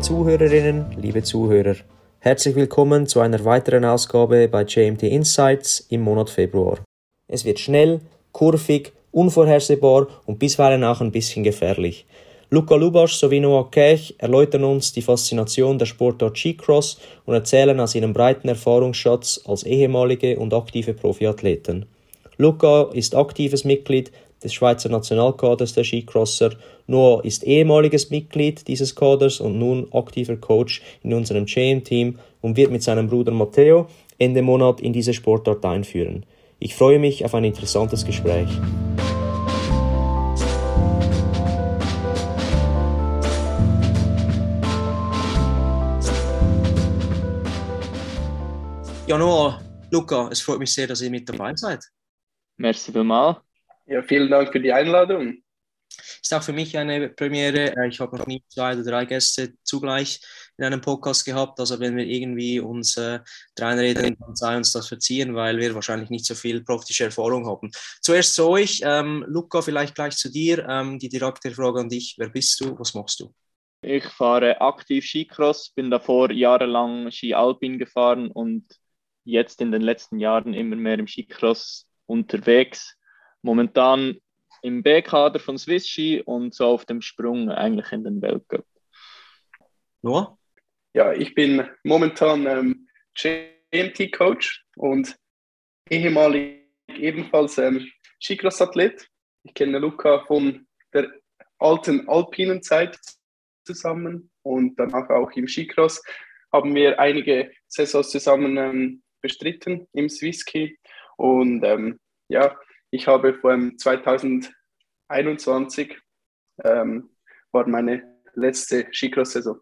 Liebe Zuhörerinnen, liebe Zuhörer, herzlich willkommen zu einer weiteren Ausgabe bei JMT Insights im Monat Februar. Es wird schnell, kurvig, unvorhersehbar und bisweilen auch ein bisschen gefährlich. Luca Lubasch sowie Noah Kech erläutern uns die Faszination der Sportart Skicross und erzählen aus ihrem breiten Erfahrungsschatz als ehemalige und aktive Profiathleten. Luca ist aktives Mitglied des Schweizer Nationalkaders der Skicrosser. Noah ist ehemaliges Mitglied dieses Kaders und nun aktiver Coach in unserem JM-Team und wird mit seinem Bruder Matteo Ende Monat in diese Sportart einführen. Ich freue mich auf ein interessantes Gespräch. Ja, Noah, Luca, es freut mich sehr, dass ihr mit dabei seid. Merci vielmals. Ja, vielen Dank für die Einladung. Ist auch für mich eine Premiere. Äh, ich habe noch nie zwei oder drei Gäste zugleich in einem Podcast gehabt. Also wenn wir irgendwie uns äh, reinreden, dann sei uns das verziehen, weil wir wahrscheinlich nicht so viel praktische Erfahrung haben. Zuerst zu euch. Ähm, Luca, vielleicht gleich zu dir. Ähm, die direkte Frage an dich. Wer bist du? Was machst du? Ich fahre aktiv Skicross, bin davor jahrelang Ski Alpin gefahren und jetzt in den letzten Jahren immer mehr im Skicross unterwegs momentan im B-Kader von Swiss Ski und so auf dem Sprung eigentlich in den Weltcup. Noah? Ja, ich bin momentan ähm, GMT-Coach und ehemalig ebenfalls ähm, Skicross-Athlet. Ich kenne Luca von der alten alpinen Zeit zusammen und danach auch im Skicross haben wir einige Saisons zusammen ähm, bestritten im Swisski und ähm, ja, ich habe vor 2021 ähm, war meine letzte Skicross-Saison.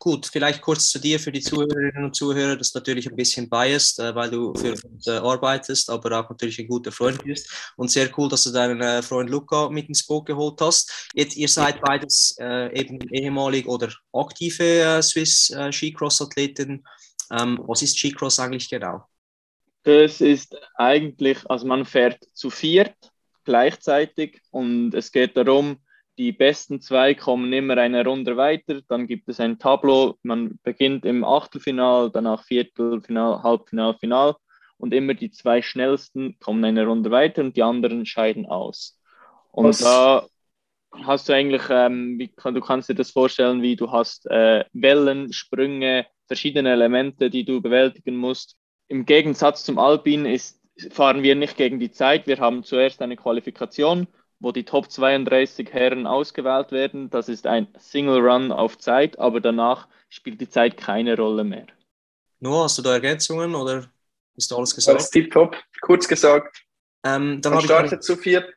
Gut, vielleicht kurz zu dir für die Zuhörerinnen und Zuhörer. Das ist natürlich ein bisschen biased, äh, weil du für uns äh, arbeitest, aber auch natürlich ein guter Freund bist. Und sehr cool, dass du deinen äh, Freund Luca mit ins Boot geholt hast. Jetzt, ihr seid beides äh, eben ehemalig oder aktive äh, Swiss äh, Skicross-Athleten. Ähm, was ist Skicross eigentlich genau? Das ist eigentlich, also man fährt zu viert gleichzeitig und es geht darum, die besten zwei kommen immer eine Runde weiter, dann gibt es ein Tableau, man beginnt im Achtelfinal, danach Viertelfinal, Halbfinal, Final und immer die zwei schnellsten kommen eine Runde weiter und die anderen scheiden aus. Und Was? da hast du eigentlich, ähm, wie, du kannst dir das vorstellen, wie du hast äh, Wellen, Sprünge, verschiedene Elemente, die du bewältigen musst im Gegensatz zum Alpin ist, fahren wir nicht gegen die Zeit. Wir haben zuerst eine Qualifikation, wo die Top 32 Herren ausgewählt werden. Das ist ein Single Run auf Zeit, aber danach spielt die Zeit keine Rolle mehr. Nur hast du da Ergänzungen oder ist alles gesagt? Das ist top, kurz gesagt. Ähm, dann Man startet zu viert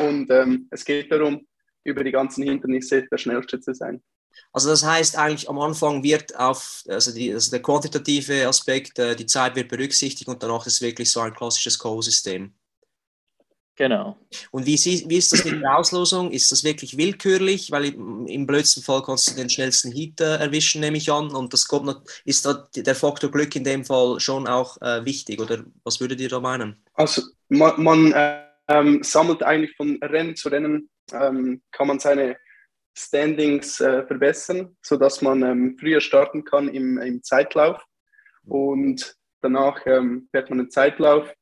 und ähm, es geht darum, über die ganzen Hindernisse der Schnellste zu sein. Also das heißt eigentlich am Anfang wird auf, also, die, also der quantitative Aspekt, äh, die Zeit wird berücksichtigt und danach ist es wirklich so ein klassisches Co-System. Genau. Und wie, wie ist das mit der Auslosung? Ist das wirklich willkürlich? Weil im blödsten Fall kannst du den schnellsten Hit äh, erwischen, nehme ich an. Und das kommt noch, ist da der Faktor Glück in dem Fall schon auch äh, wichtig? Oder was würdet ihr da meinen? Also man, man ähm, sammelt eigentlich von Rennen zu Rennen, ähm, kann man seine Standings äh, verbessern, sodass man ähm, früher starten kann im, im Zeitlauf. Und danach ähm, fährt man einen Zeitlauf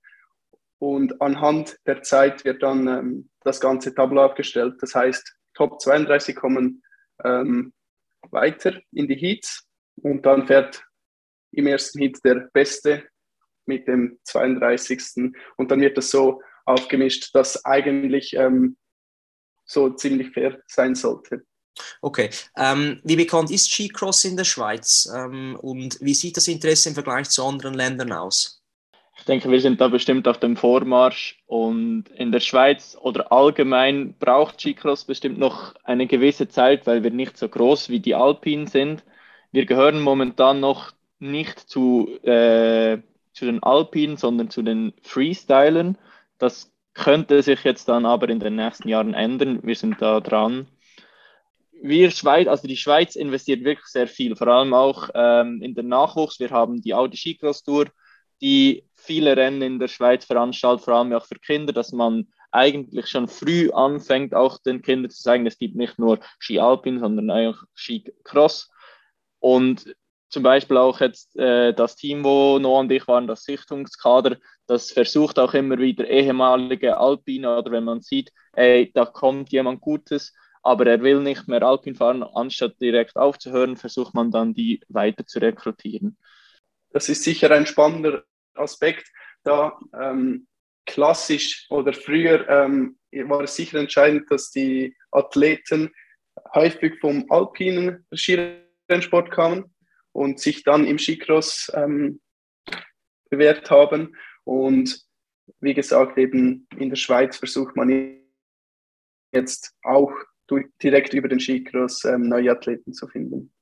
und anhand der Zeit wird dann ähm, das ganze Tableau aufgestellt. Das heißt, Top 32 kommen ähm, weiter in die Heats und dann fährt im ersten Heat der Beste mit dem 32. Und dann wird das so aufgemischt, dass eigentlich ähm, so ziemlich fair sein sollte. Okay. Ähm, wie bekannt ist Skicross in der Schweiz ähm, und wie sieht das Interesse im Vergleich zu anderen Ländern aus? Ich denke, wir sind da bestimmt auf dem Vormarsch und in der Schweiz oder allgemein braucht Skicross bestimmt noch eine gewisse Zeit, weil wir nicht so groß wie die Alpinen sind. Wir gehören momentan noch nicht zu, äh, zu den Alpinen, sondern zu den Freestylern. Das könnte sich jetzt dann aber in den nächsten Jahren ändern. Wir sind da dran. Wir Schweiz, also die Schweiz investiert wirklich sehr viel, vor allem auch ähm, in den Nachwuchs. Wir haben die Audi Skicross Tour, die viele Rennen in der Schweiz veranstaltet, vor allem auch für Kinder, dass man eigentlich schon früh anfängt, auch den Kindern zu zeigen, es gibt nicht nur Ski Alpin, sondern auch Ski Cross. Und zum Beispiel auch jetzt äh, das Team, wo Noah und ich waren, das Sichtungskader, das versucht auch immer wieder ehemalige Alpine oder wenn man sieht, ey, da kommt jemand Gutes, aber er will nicht mehr Alpin fahren, anstatt direkt aufzuhören, versucht man dann die weiter zu rekrutieren. Das ist sicher ein spannender Aspekt, da ähm, klassisch oder früher ähm, war es sicher entscheidend, dass die Athleten häufig vom alpinen Skirennsport kamen und sich dann im Skicross ähm, bewährt haben. Und wie gesagt, eben in der Schweiz versucht man jetzt auch direkt über den Skicross ähm, neue Athleten zu finden.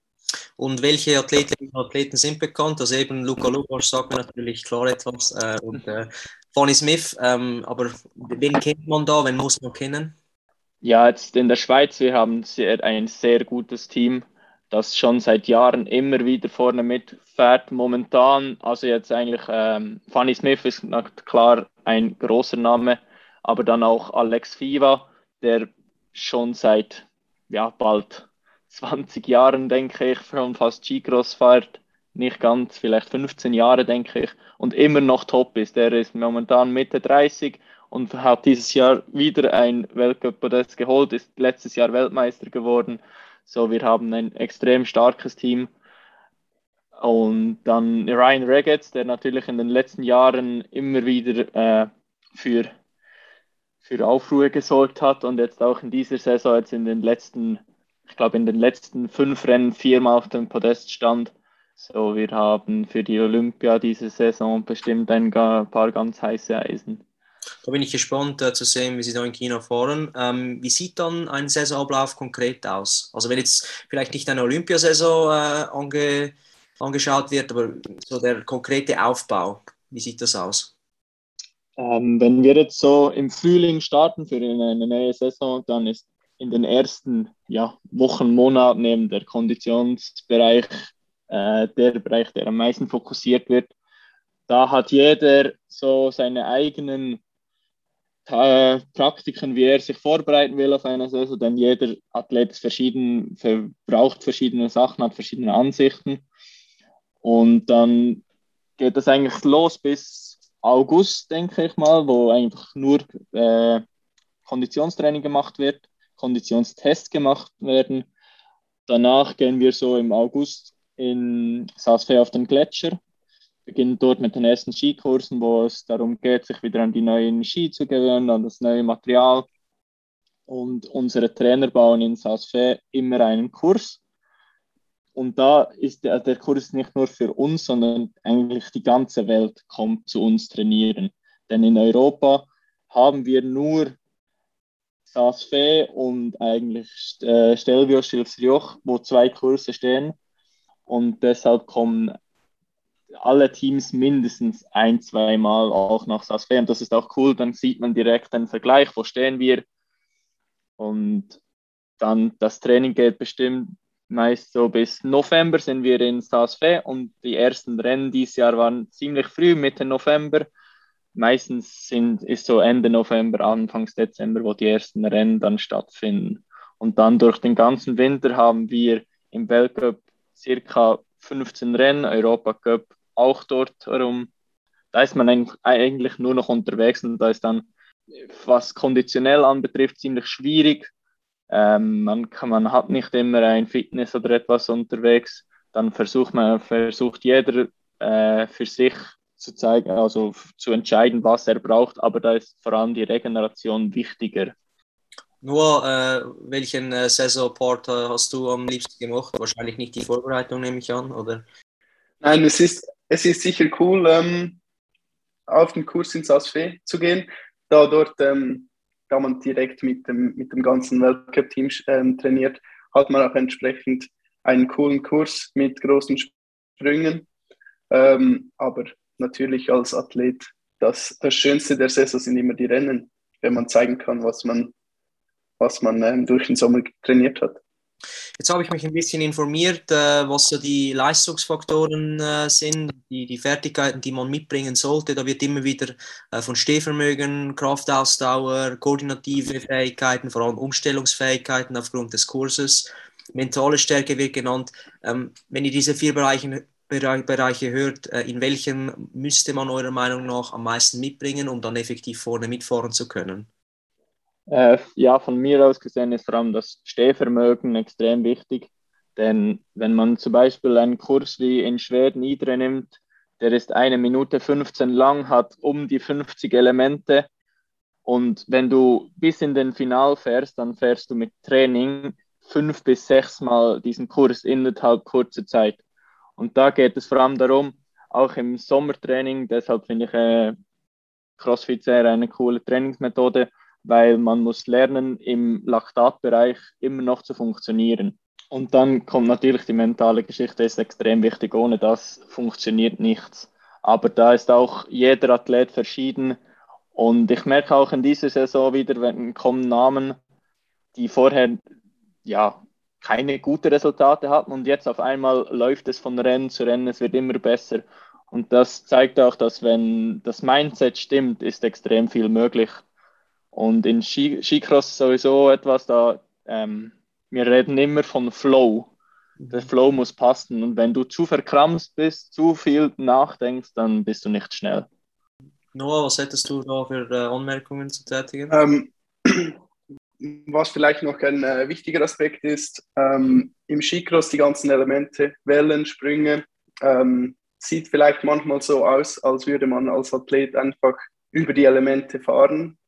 Und welche Athletinnen und Athleten sind bekannt? Also eben Luca Lukas sagt mir natürlich klar etwas äh, und äh, Fanny Smith. Ähm, aber wen kennt man da? Wen muss man kennen? Ja, jetzt in der Schweiz, wir haben sehr, ein sehr gutes Team, das schon seit Jahren immer wieder vorne mitfährt. Momentan, also jetzt eigentlich ähm, Fanny Smith ist klar ein großer Name, aber dann auch Alex Fiva, der schon seit ja, bald 20 Jahren, denke ich, schon fast G-Cross fährt. Nicht ganz, vielleicht 15 Jahre, denke ich. Und immer noch top ist. Er ist momentan Mitte 30 und hat dieses Jahr wieder ein Weltcup-Podest geholt, ist letztes Jahr Weltmeister geworden. So, wir haben ein extrem starkes Team. Und dann Ryan Regetz, der natürlich in den letzten Jahren immer wieder äh, für, für Aufruhr gesorgt hat und jetzt auch in dieser Saison, jetzt in den letzten ich glaube, in den letzten fünf Rennen viermal auf dem Podest stand. So, wir haben für die Olympia diese Saison bestimmt ein paar ganz heiße Eisen. Da bin ich gespannt äh, zu sehen, wie Sie da in China fahren. Ähm, wie sieht dann ein Saisonablauf konkret aus? Also wenn jetzt vielleicht nicht eine Olympiasaison äh, ange, angeschaut wird, aber so der konkrete Aufbau, wie sieht das aus? Ähm, wenn wir jetzt so im Frühling starten für eine neue Saison, dann ist in den ersten ja, Wochen, Monaten eben der Konditionsbereich, äh, der Bereich, der am meisten fokussiert wird. Da hat jeder so seine eigenen äh, Praktiken, wie er sich vorbereiten will auf eine Saison, denn jeder Athlet ist verschieden, braucht verschiedene Sachen, hat verschiedene Ansichten. Und dann geht das eigentlich los bis August, denke ich mal, wo einfach nur äh, Konditionstraining gemacht wird. Konditionstests gemacht werden. Danach gehen wir so im August in Saasfee auf den Gletscher, beginnen dort mit den ersten Skikursen, wo es darum geht, sich wieder an die neuen Ski zu gewöhnen, an das neue Material. Und unsere Trainer bauen in Saasfee immer einen Kurs. Und da ist der, der Kurs nicht nur für uns, sondern eigentlich die ganze Welt kommt zu uns trainieren. Denn in Europa haben wir nur Saas-Fee und eigentlich äh, Stelvio Stilfsrioch, wo zwei Kurse stehen. Und deshalb kommen alle Teams mindestens ein, zweimal auch nach Saas-Fee. Und das ist auch cool, dann sieht man direkt einen Vergleich, wo stehen wir. Und dann das Training geht bestimmt meist so bis November sind wir in Saas-Fee und die ersten Rennen dieses Jahr waren ziemlich früh, Mitte November meistens sind, ist so Ende November, Anfangs Dezember, wo die ersten Rennen dann stattfinden. Und dann durch den ganzen Winter haben wir im Weltcup circa 15 Rennen, Europacup auch dort herum. Da ist man eigentlich nur noch unterwegs und da ist dann, was konditionell anbetrifft, ziemlich schwierig. Ähm, man, kann, man hat nicht immer ein Fitness oder etwas unterwegs. Dann versucht man, versucht jeder äh, für sich zu zeigen, also zu entscheiden, was er braucht, aber da ist vor allem die Regeneration wichtiger. Nur, äh, welchen äh, Saisonpart hast du am liebsten gemacht? Wahrscheinlich nicht die Vorbereitung, nehme ich an, oder? Nein, es ist, es ist sicher cool, ähm, auf den Kurs ins Asfe zu gehen, da dort, ähm, da man direkt mit dem, mit dem ganzen Weltcup-Team ähm, trainiert, hat man auch entsprechend einen coolen Kurs mit großen Sprüngen. Ähm, aber natürlich als Athlet, das, das Schönste der Saison sind immer die Rennen, wenn man zeigen kann, was man, was man ähm, durch den Sommer trainiert hat. Jetzt habe ich mich ein bisschen informiert, äh, was so die Leistungsfaktoren äh, sind, die, die Fertigkeiten, die man mitbringen sollte. Da wird immer wieder äh, von Stehvermögen, Kraftausdauer, koordinative Fähigkeiten, vor allem Umstellungsfähigkeiten aufgrund des Kurses mentale Stärke wird genannt. Ähm, wenn ihr diese vier Bereiche, Bereiche hört, äh, in welchen müsste man eurer Meinung nach am meisten mitbringen, um dann effektiv vorne mitfahren zu können? Äh, ja, von mir aus gesehen ist vor allem das Stehvermögen extrem wichtig. Denn wenn man zum Beispiel einen Kurs wie in Schweden Idre nimmt, der ist eine Minute 15 lang, hat um die 50 Elemente. Und wenn du bis in den Final fährst, dann fährst du mit Training fünf bis sechs Mal diesen Kurs innerhalb kurzer Zeit. Und da geht es vor allem darum, auch im Sommertraining, deshalb finde ich äh, CrossFit sehr eine coole Trainingsmethode, weil man muss lernen, im Laktatbereich immer noch zu funktionieren. Und dann kommt natürlich die mentale Geschichte, ist extrem wichtig. Ohne das funktioniert nichts. Aber da ist auch jeder Athlet verschieden. Und ich merke auch in dieser Saison wieder, wenn kommen Namen, die vorher ja keine guten Resultate hatten und jetzt auf einmal läuft es von Rennen zu Rennen, es wird immer besser. Und das zeigt auch, dass wenn das Mindset stimmt, ist extrem viel möglich. Und in Skicross sowieso etwas, da ähm, wir reden immer von Flow. Der Flow muss passen. Und wenn du zu verkrampft bist, zu viel nachdenkst, dann bist du nicht schnell. Noah, was hättest du da für äh, Anmerkungen zu tätigen? Ähm, was vielleicht noch ein äh, wichtiger Aspekt ist, ähm, im Skicross die ganzen Elemente, Wellen, Sprünge, ähm, sieht vielleicht manchmal so aus, als würde man als Athlet einfach über die Elemente fahren.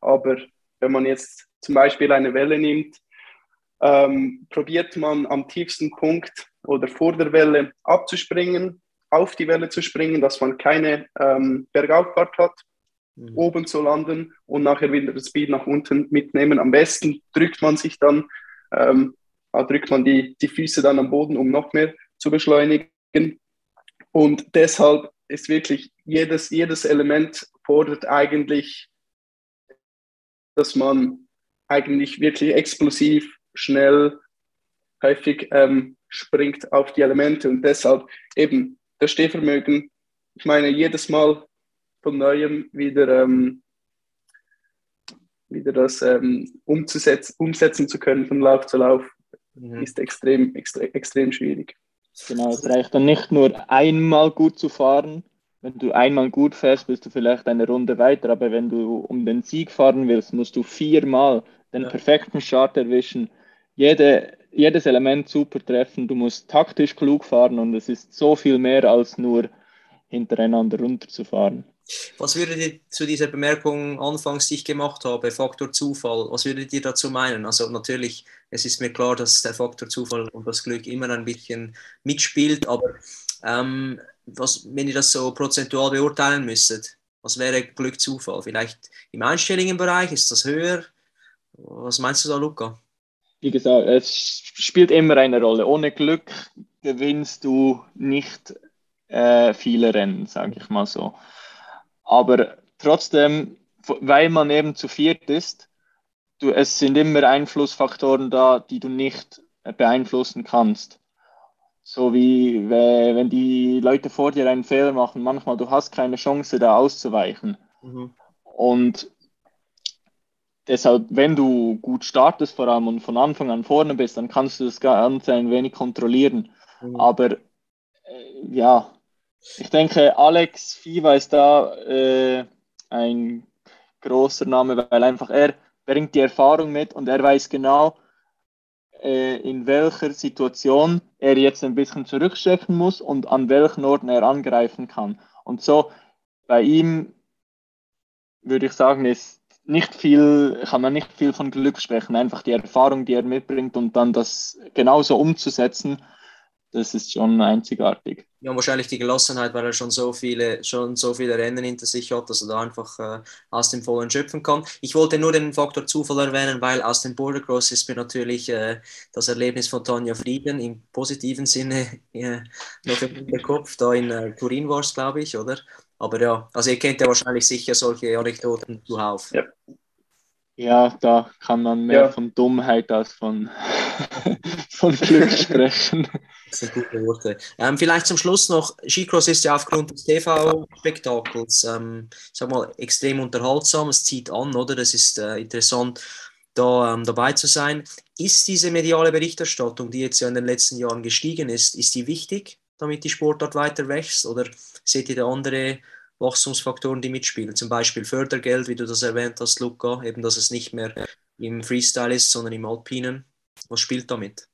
Aber wenn man jetzt zum Beispiel eine Welle nimmt, ähm, probiert man am tiefsten Punkt oder vor der Welle abzuspringen, auf die Welle zu springen, dass man keine ähm, Bergauffahrt hat, mhm. oben zu landen und nachher wieder das Speed nach unten mitnehmen. Am besten drückt man sich dann, ähm, drückt man die, die Füße dann am Boden, um noch mehr zu beschleunigen. Und deshalb ist wirklich jedes, jedes Element fordert eigentlich, dass man eigentlich wirklich explosiv schnell, häufig ähm, springt auf die Elemente und deshalb eben das Stehvermögen. Ich meine, jedes Mal von neuem wieder, ähm, wieder das ähm, umzusetzen, umsetzen zu können von Lauf zu Lauf, mhm. ist extrem, extrem, extrem schwierig. Genau, es reicht dann nicht nur einmal gut zu fahren. Wenn du einmal gut fährst, bist du vielleicht eine Runde weiter, aber wenn du um den Sieg fahren willst, musst du viermal den ja. perfekten Start erwischen jede, jedes Element super treffen. Du musst taktisch klug fahren und es ist so viel mehr als nur hintereinander runterzufahren. Was würdet ihr zu dieser Bemerkung anfangs, die ich gemacht habe, Faktor Zufall, was würdet ihr dazu meinen? Also natürlich, es ist mir klar, dass der Faktor Zufall und das Glück immer ein bisschen mitspielt, aber ähm, was, wenn ihr das so prozentual beurteilen müsstet, was wäre Glück Zufall? Vielleicht im einstelligen Bereich, ist das höher? Was meinst du da, Luca? wie gesagt, es spielt immer eine Rolle. Ohne Glück gewinnst du nicht äh, viele Rennen, sage ich mal so. Aber trotzdem, weil man eben zu viert ist, du, es sind immer Einflussfaktoren da, die du nicht beeinflussen kannst. So wie wenn die Leute vor dir einen Fehler machen, manchmal du hast keine Chance, da auszuweichen. Mhm. Und deshalb, wenn du gut startest vor allem und von Anfang an vorne bist, dann kannst du das Ganze ein wenig kontrollieren. Mhm. Aber äh, ja, ich denke, Alex Fiva ist da äh, ein großer Name, weil einfach er bringt die Erfahrung mit und er weiß genau, in welcher Situation er jetzt ein bisschen zurückstecken muss und an welchen Orten er angreifen kann. Und so bei ihm würde ich sagen, ist nicht viel, kann man nicht viel von Glück sprechen. Einfach die Erfahrung, die er mitbringt und dann das genauso umzusetzen, das ist schon einzigartig. Ja, wahrscheinlich die Gelassenheit, weil er schon so viele, schon so viele Rennen hinter sich hat, dass er da einfach äh, aus dem Vollen schöpfen kann. Ich wollte nur den Faktor Zufall erwähnen, weil aus dem Border Cross ist mir natürlich äh, das Erlebnis von Tanja Frieden im positiven Sinne äh, noch im Kopf, da in äh, Turin war es, glaube ich, oder? Aber ja, also ihr kennt ja wahrscheinlich sicher solche Anekdoten zuhauf. Ja. ja, da kann man mehr ja. von Dummheit als von, von Glück sprechen. Das sind gute Worte. Ähm, vielleicht zum Schluss noch, Skicross ist ja aufgrund des TV-Spektakels, ähm, sag mal, extrem unterhaltsam, es zieht an, oder? Das ist äh, interessant da ähm, dabei zu sein. Ist diese mediale Berichterstattung, die jetzt ja in den letzten Jahren gestiegen ist, ist die wichtig, damit die Sportart weiter wächst? Oder seht ihr da andere Wachstumsfaktoren, die mitspielen? Zum Beispiel Fördergeld, wie du das erwähnt hast, Luca, eben, dass es nicht mehr im Freestyle ist, sondern im Alpinen. Was spielt damit?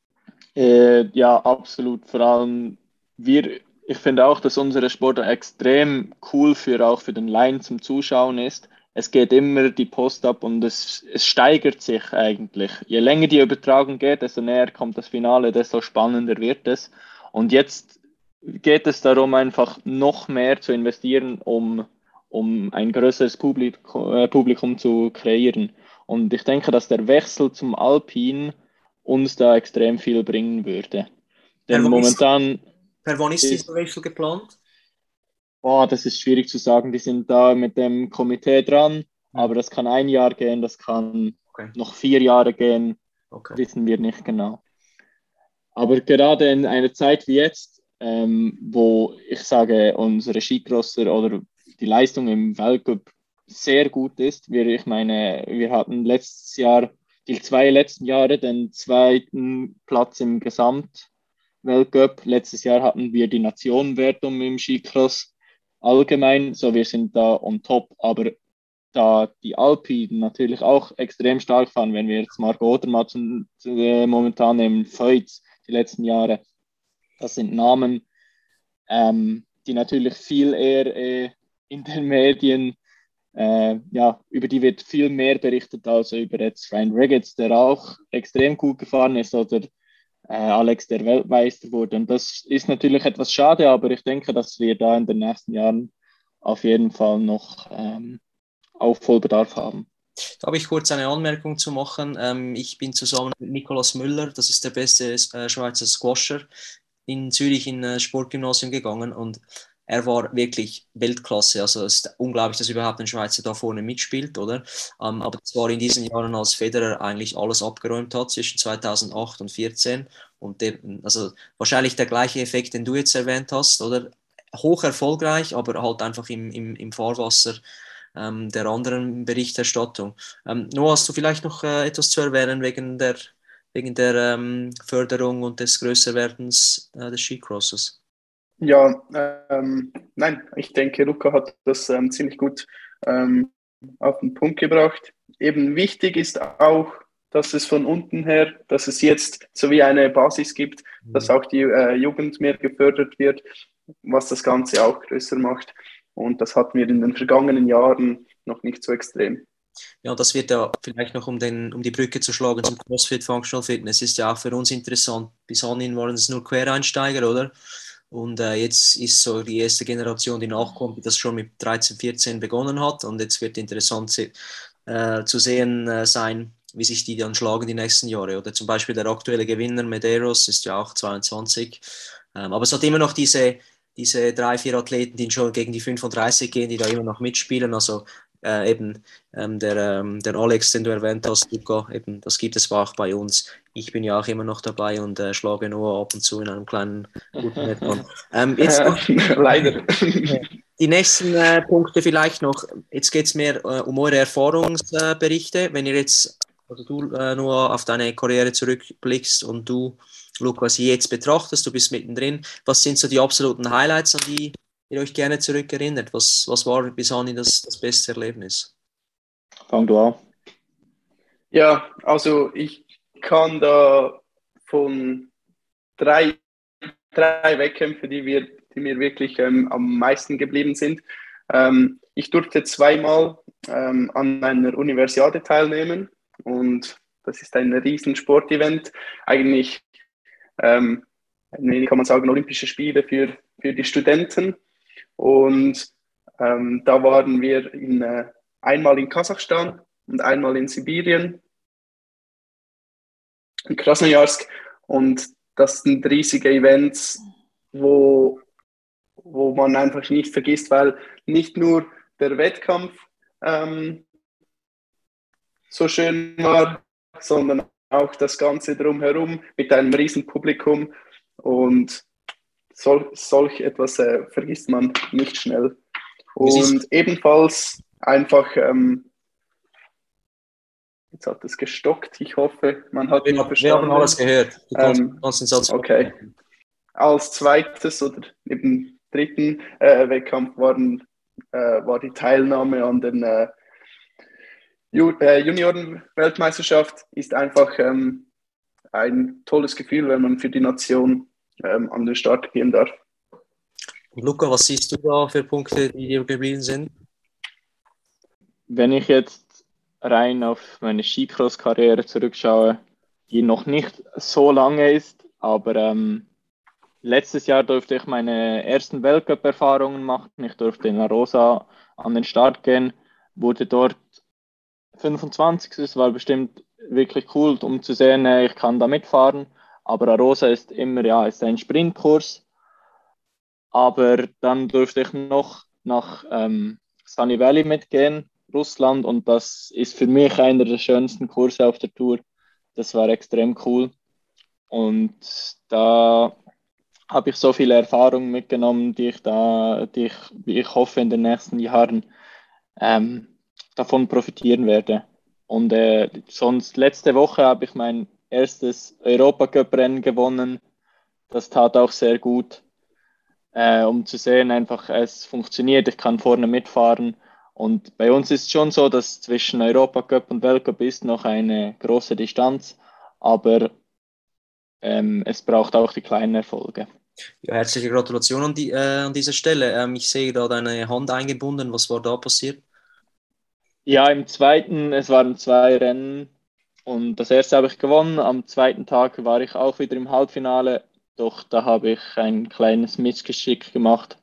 Äh, ja, absolut. Vor allem wir, ich finde auch, dass unsere Sport extrem cool für auch für den Laien zum Zuschauen ist. Es geht immer die Post ab und es, es steigert sich eigentlich. Je länger die Übertragung geht, desto näher kommt das Finale, desto spannender wird es. Und jetzt geht es darum, einfach noch mehr zu investieren, um, um ein größeres Publikum, äh, Publikum zu kreieren. Und ich denke, dass der Wechsel zum Alpin uns da extrem viel bringen würde. Denn per momentan. per wann ist dieser Wechsel geplant? Boah, das ist schwierig zu sagen. Die sind da mit dem Komitee dran, mhm. aber das kann ein Jahr gehen, das kann okay. noch vier Jahre gehen, okay. wissen wir nicht genau. Aber gerade in einer Zeit wie jetzt, ähm, wo ich sage, unsere Skicrosser oder die Leistung im Weltcup sehr gut ist. Wir, ich meine, wir hatten letztes Jahr, die zwei letzten Jahre, den zweiten Platz im Gesamtweltcup. Letztes Jahr hatten wir die Nationenwertung im Skicross allgemein, so wir sind da on top, aber da die Alpinen natürlich auch extrem stark fahren, wenn wir jetzt Marco Odermatt äh, momentan nehmen, Feuz die letzten Jahre, das sind Namen, ähm, die natürlich viel eher äh, in den Medien äh, ja, über die wird viel mehr berichtet als über jetzt Ryan Riggets, der auch extrem gut gefahren ist, oder äh, Alex, der Weltmeister wurde. Und das ist natürlich etwas schade, aber ich denke, dass wir da in den nächsten Jahren auf jeden Fall noch ähm, Aufholbedarf haben. Da habe ich kurz eine Anmerkung zu machen. Ähm, ich bin zusammen mit Nikolaus Müller, das ist der beste äh, Schweizer Squasher, in Zürich in äh, Sportgymnasium gegangen und er war wirklich Weltklasse. Also es ist unglaublich, dass überhaupt ein Schweizer da vorne mitspielt, oder? Ähm, aber das war in diesen Jahren, als Federer eigentlich alles abgeräumt hat zwischen 2008 und 2014. Und der, also wahrscheinlich der gleiche Effekt, den du jetzt erwähnt hast, oder? Hoch erfolgreich, aber halt einfach im, im, im Fahrwasser ähm, der anderen Berichterstattung. Ähm, Noah, hast du vielleicht noch äh, etwas zu erwähnen wegen der, wegen der ähm, Förderung und des Größerwerdens äh, des Skicrosses? Ja, ähm, nein, ich denke, Luca hat das ähm, ziemlich gut ähm, auf den Punkt gebracht. Eben wichtig ist auch, dass es von unten her, dass es jetzt so wie eine Basis gibt, mhm. dass auch die äh, Jugend mehr gefördert wird, was das Ganze auch größer macht. Und das hatten wir in den vergangenen Jahren noch nicht so extrem. Ja, das wird ja vielleicht noch, um, den, um die Brücke zu schlagen zum CrossFit Functional Fitness, ist ja auch für uns interessant. Bis anhin waren es nur Quereinsteiger, oder? Und äh, jetzt ist so die erste Generation, die nachkommt, die das schon mit 13, 14 begonnen hat. Und jetzt wird interessant äh, zu sehen äh, sein, wie sich die dann schlagen die nächsten Jahre. Oder zum Beispiel der aktuelle Gewinner Medeiros ist ja auch 22. Ähm, aber es hat immer noch diese, diese drei, vier Athleten, die schon gegen die 35 gehen, die da immer noch mitspielen. Also äh, eben ähm, der, ähm, der Alex, den du erwähnt hast, Luca, eben, das gibt es auch bei uns. Ich bin ja auch immer noch dabei und äh, schlage nur ab und zu in einem kleinen guten Wettkampf. ähm, jetzt Leider. Die nächsten äh, Punkte vielleicht noch. Jetzt geht es mehr äh, um eure Erfahrungsberichte. Wenn ihr jetzt, also du äh, nur auf deine Karriere zurückblickst und du, Lukas, jetzt betrachtest, du bist mittendrin. Was sind so die absoluten Highlights, an die ihr euch gerne zurückerinnert? Was, was war bis anhin das, das beste Erlebnis? Fang du an. Ja, also ich kann da von drei, drei Wettkämpfen, die, wir, die mir wirklich ähm, am meisten geblieben sind. Ähm, ich durfte zweimal ähm, an einer Universiade teilnehmen und das ist ein riesen Sportevent. Eigentlich ähm, kann man sagen, Olympische Spiele für, für die Studenten. Und ähm, da waren wir in, äh, einmal in Kasachstan und einmal in Sibirien, in Krasnojarsk. Und das sind riesige Events, wo, wo man einfach nicht vergisst, weil nicht nur der Wettkampf ähm, so schön war, sondern auch das Ganze drumherum mit einem riesen Publikum. Und sol, solch etwas äh, vergisst man nicht schnell. Und ebenfalls einfach ähm, Jetzt hat es gestockt. Ich hoffe, man hat mich verstanden. Wir haben alles gehört. Du kannst, ähm, kannst den Satz okay. Als zweites oder im dritten äh, Wettkampf waren, äh, war die Teilnahme an den äh, äh, Junioren-Weltmeisterschaft. Ist einfach ähm, ein tolles Gefühl, wenn man für die Nation ähm, an den Start gehen darf. Und Luca, was siehst du da für Punkte, die dir geblieben sind? Wenn ich jetzt rein auf meine Skicross-Karriere zurückschaue, die noch nicht so lange ist, aber ähm, letztes Jahr durfte ich meine ersten Weltcup-Erfahrungen machen. Ich durfte in La Rosa an den Start gehen, wurde dort 25. Das war bestimmt wirklich cool, um zu sehen, ich kann da mitfahren. Aber Arosa ist immer ja, ist ein Sprintkurs. Aber dann durfte ich noch nach ähm, Sunny Valley mitgehen, Russland, und das ist für mich einer der schönsten Kurse auf der Tour. Das war extrem cool. Und da habe ich so viele Erfahrungen mitgenommen, die ich da, die ich, wie ich hoffe, in den nächsten Jahren ähm, davon profitieren werde. Und äh, sonst letzte Woche habe ich mein erstes Europacup-Rennen gewonnen. Das tat auch sehr gut, äh, um zu sehen, einfach es funktioniert, ich kann vorne mitfahren. Und bei uns ist es schon so, dass zwischen Europacup und Weltcup ist noch eine große Distanz, aber ähm, es braucht auch die kleinen Erfolge. Ja, herzliche Gratulation an, die, äh, an dieser Stelle. Ähm, ich sehe da deine Hand eingebunden. Was war da passiert? Ja, im zweiten, es waren zwei Rennen und das erste habe ich gewonnen. Am zweiten Tag war ich auch wieder im Halbfinale, doch da habe ich ein kleines Missgeschick gemacht.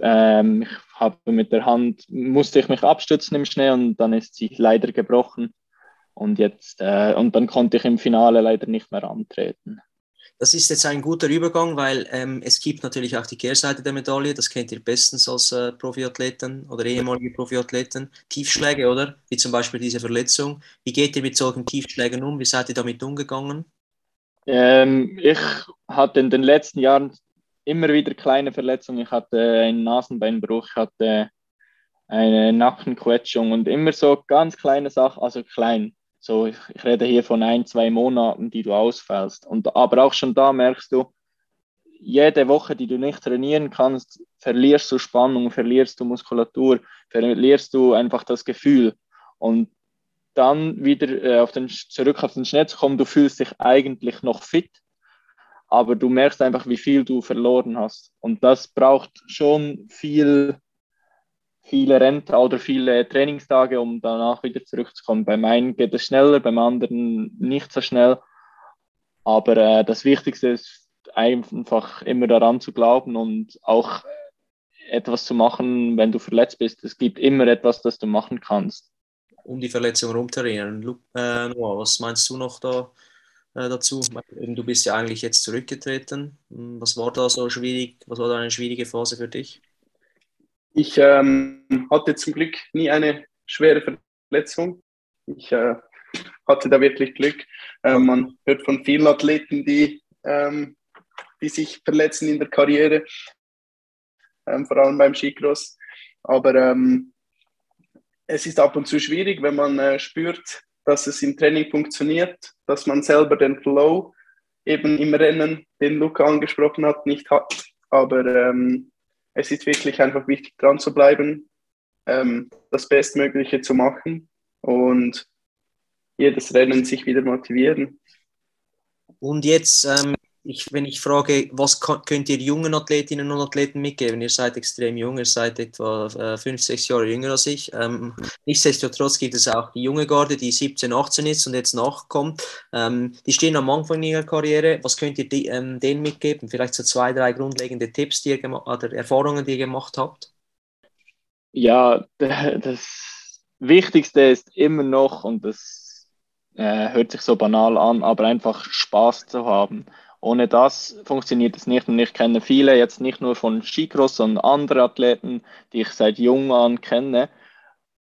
Ähm, ich habe mit der Hand, musste ich mich abstützen im Schnee und dann ist sie leider gebrochen. Und jetzt, äh, und dann konnte ich im Finale leider nicht mehr antreten. Das ist jetzt ein guter Übergang, weil ähm, es gibt natürlich auch die Kehrseite der Medaille, das kennt ihr bestens als äh, Profiathleten oder ehemalige Profiathleten. Tiefschläge, oder? Wie zum Beispiel diese Verletzung. Wie geht ihr mit solchen Tiefschlägen um? Wie seid ihr damit umgegangen? Ähm, ich hatte in den letzten Jahren immer wieder kleine Verletzungen. Ich hatte einen Nasenbeinbruch, ich hatte eine Nackenquetschung und immer so ganz kleine Sachen, also klein, so, ich, ich rede hier von ein, zwei Monaten, die du ausfällst. Und, aber auch schon da merkst du, jede Woche, die du nicht trainieren kannst, verlierst du Spannung, verlierst du Muskulatur, verlierst du einfach das Gefühl. Und dann wieder äh, auf den, zurück auf den Schnee zu kommen, du fühlst dich eigentlich noch fit, aber du merkst einfach, wie viel du verloren hast. Und das braucht schon viel viele Rente oder viele Trainingstage, um danach wieder zurückzukommen. Beim einen geht es schneller, beim anderen nicht so schnell. Aber äh, das Wichtigste ist einfach immer daran zu glauben und auch etwas zu machen, wenn du verletzt bist. Es gibt immer etwas, das du machen kannst. Um die Verletzung rumzuerinnern. Äh, Noah, was meinst du noch da äh, dazu? Du bist ja eigentlich jetzt zurückgetreten. Was war da so schwierig? Was war da eine schwierige Phase für dich? Ich ähm, hatte zum Glück nie eine schwere Verletzung. Ich äh, hatte da wirklich Glück. Äh, man hört von vielen Athleten, die, ähm, die sich verletzen in der Karriere, ähm, vor allem beim Skicross. Aber ähm, es ist ab und zu schwierig, wenn man äh, spürt, dass es im Training funktioniert, dass man selber den Flow eben im Rennen, den Luca angesprochen hat, nicht hat. Aber ähm, es ist wirklich einfach wichtig, dran zu bleiben, ähm, das Bestmögliche zu machen und jedes Rennen sich wieder motivieren. Und jetzt ähm, ich, wenn ich frage, was könnt ihr jungen Athletinnen und Athleten mitgeben? Ihr seid extrem jung, ihr seid etwa äh, fünf, sechs Jahre jünger als ich. Ähm, nichtsdestotrotz gibt es auch die junge Garde, die 17, 18 ist und jetzt nachkommt. Ähm, die stehen am Anfang ihrer Karriere. Was könnt ihr die, ähm, denen mitgeben? Vielleicht so zwei, drei grundlegende Tipps die ihr oder Erfahrungen, die ihr gemacht habt? Ja, das Wichtigste ist immer noch, und das äh, hört sich so banal an, aber einfach Spaß zu haben ohne das funktioniert es nicht. Und ich kenne viele, jetzt nicht nur von Skicross, sondern andere Athleten, die ich seit jung an kenne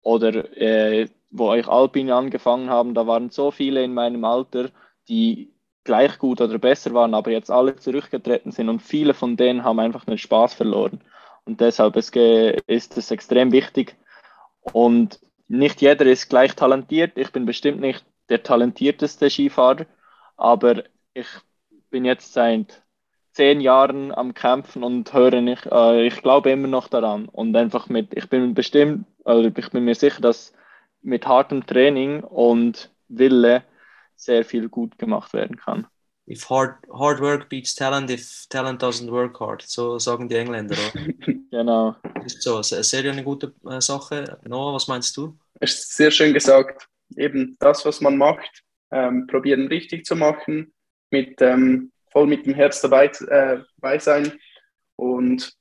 oder äh, wo ich Alpine angefangen haben, da waren so viele in meinem Alter, die gleich gut oder besser waren, aber jetzt alle zurückgetreten sind und viele von denen haben einfach den Spaß verloren. Und deshalb ist es extrem wichtig. Und nicht jeder ist gleich talentiert. Ich bin bestimmt nicht der talentierteste Skifahrer, aber ich bin jetzt seit zehn Jahren am Kämpfen und höre nicht, äh, ich glaube immer noch daran. Und einfach mit, ich bin bestimmt, also ich bin mir sicher, dass mit hartem Training und Wille sehr viel gut gemacht werden kann. If hard, hard work beats talent, if talent doesn't work hard, so sagen die Engländer. genau. Ist so, sehr eine gute äh, Sache. Noah, was meinst du? ist sehr schön gesagt. Eben das, was man macht, ähm, probieren richtig zu machen, mit, ähm, voll mit dem Herz dabei, äh, dabei sein und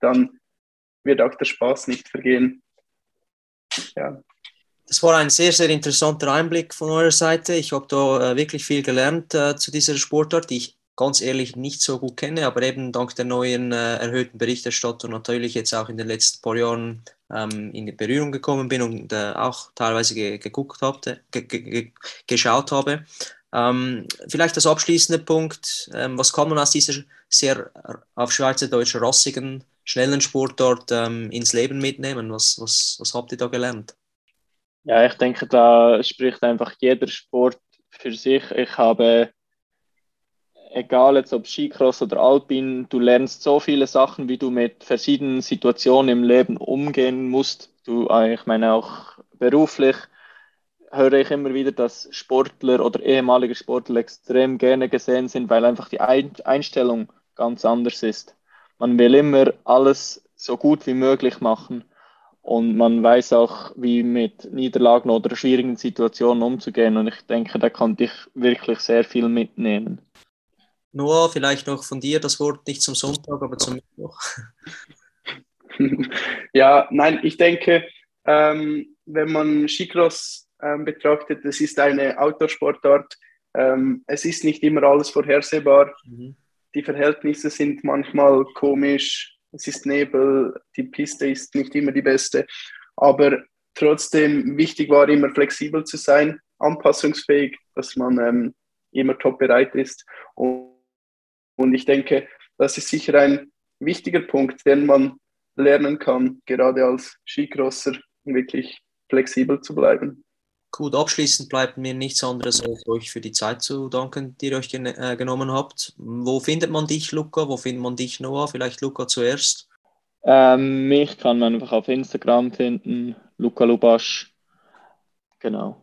dann wird auch der Spaß nicht vergehen. Ja. Das war ein sehr, sehr interessanter Einblick von eurer Seite. Ich habe da äh, wirklich viel gelernt äh, zu dieser Sportart, die ich ganz ehrlich nicht so gut kenne, aber eben dank der neuen äh, erhöhten Berichterstattung natürlich jetzt auch in den letzten paar Jahren ähm, in Berührung gekommen bin und äh, auch teilweise ge geguckt habe, ge ge geschaut habe. Ähm, vielleicht das abschließende Punkt, ähm, was kann man aus dieser sehr auf Schweizerdeutsch rassigen, schnellen Sportart ähm, ins Leben mitnehmen? Was, was, was habt ihr da gelernt? Ja, ich denke, da spricht einfach jeder Sport für sich. Ich habe egal jetzt ob Skicross oder Alpin, du lernst so viele Sachen, wie du mit verschiedenen Situationen im Leben umgehen musst. Du, äh, ich meine auch beruflich höre ich immer wieder, dass Sportler oder ehemalige Sportler extrem gerne gesehen sind, weil einfach die Einstellung ganz anders ist. Man will immer alles so gut wie möglich machen und man weiß auch, wie mit Niederlagen oder schwierigen Situationen umzugehen und ich denke, da konnte ich wirklich sehr viel mitnehmen. Noah, vielleicht noch von dir das Wort nicht zum Sonntag, aber zum Mittwoch. ja, nein, ich denke, ähm, wenn man Skicross betrachtet, es ist eine Outdoor-Sportart. Ähm, es ist nicht immer alles vorhersehbar. Mhm. Die Verhältnisse sind manchmal komisch. Es ist Nebel, die Piste ist nicht immer die beste. Aber trotzdem wichtig war immer flexibel zu sein, anpassungsfähig, dass man ähm, immer top bereit ist. Und und ich denke, das ist sicher ein wichtiger Punkt, den man lernen kann, gerade als Skicrosser, wirklich flexibel zu bleiben. Gut, abschließend bleibt mir nichts anderes, als euch für die Zeit zu danken, die ihr euch gen äh, genommen habt. Wo findet man dich, Luca? Wo findet man dich, Noah? Vielleicht Luca zuerst. Ähm, mich kann man einfach auf Instagram finden, Luca Lubasch. Genau.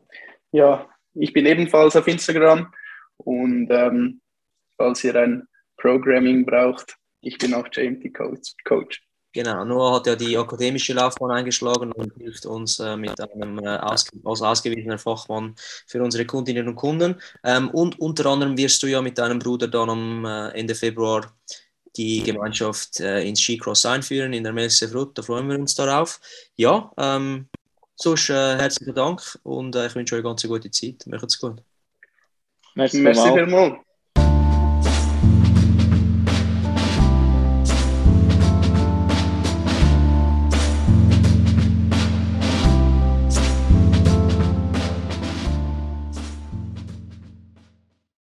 Ja, ich bin ebenfalls auf Instagram und ähm, falls ihr ein Programming braucht. Ich bin auch JMT Coach. Genau, Noah hat ja die akademische Laufbahn eingeschlagen und hilft uns äh, mit einem äh, aus, als ausgewiesener Fachmann für unsere Kundinnen und Kunden. Ähm, und unter anderem wirst du ja mit deinem Bruder dann am äh, Ende Februar die Gemeinschaft äh, ins Skicross einführen in der Melse Frut. Da freuen wir uns darauf. Ja, ähm, sonst äh, herzlichen Dank und äh, ich wünsche euch eine ganz gute Zeit. Macht's gut. Merci, Merci vielmals.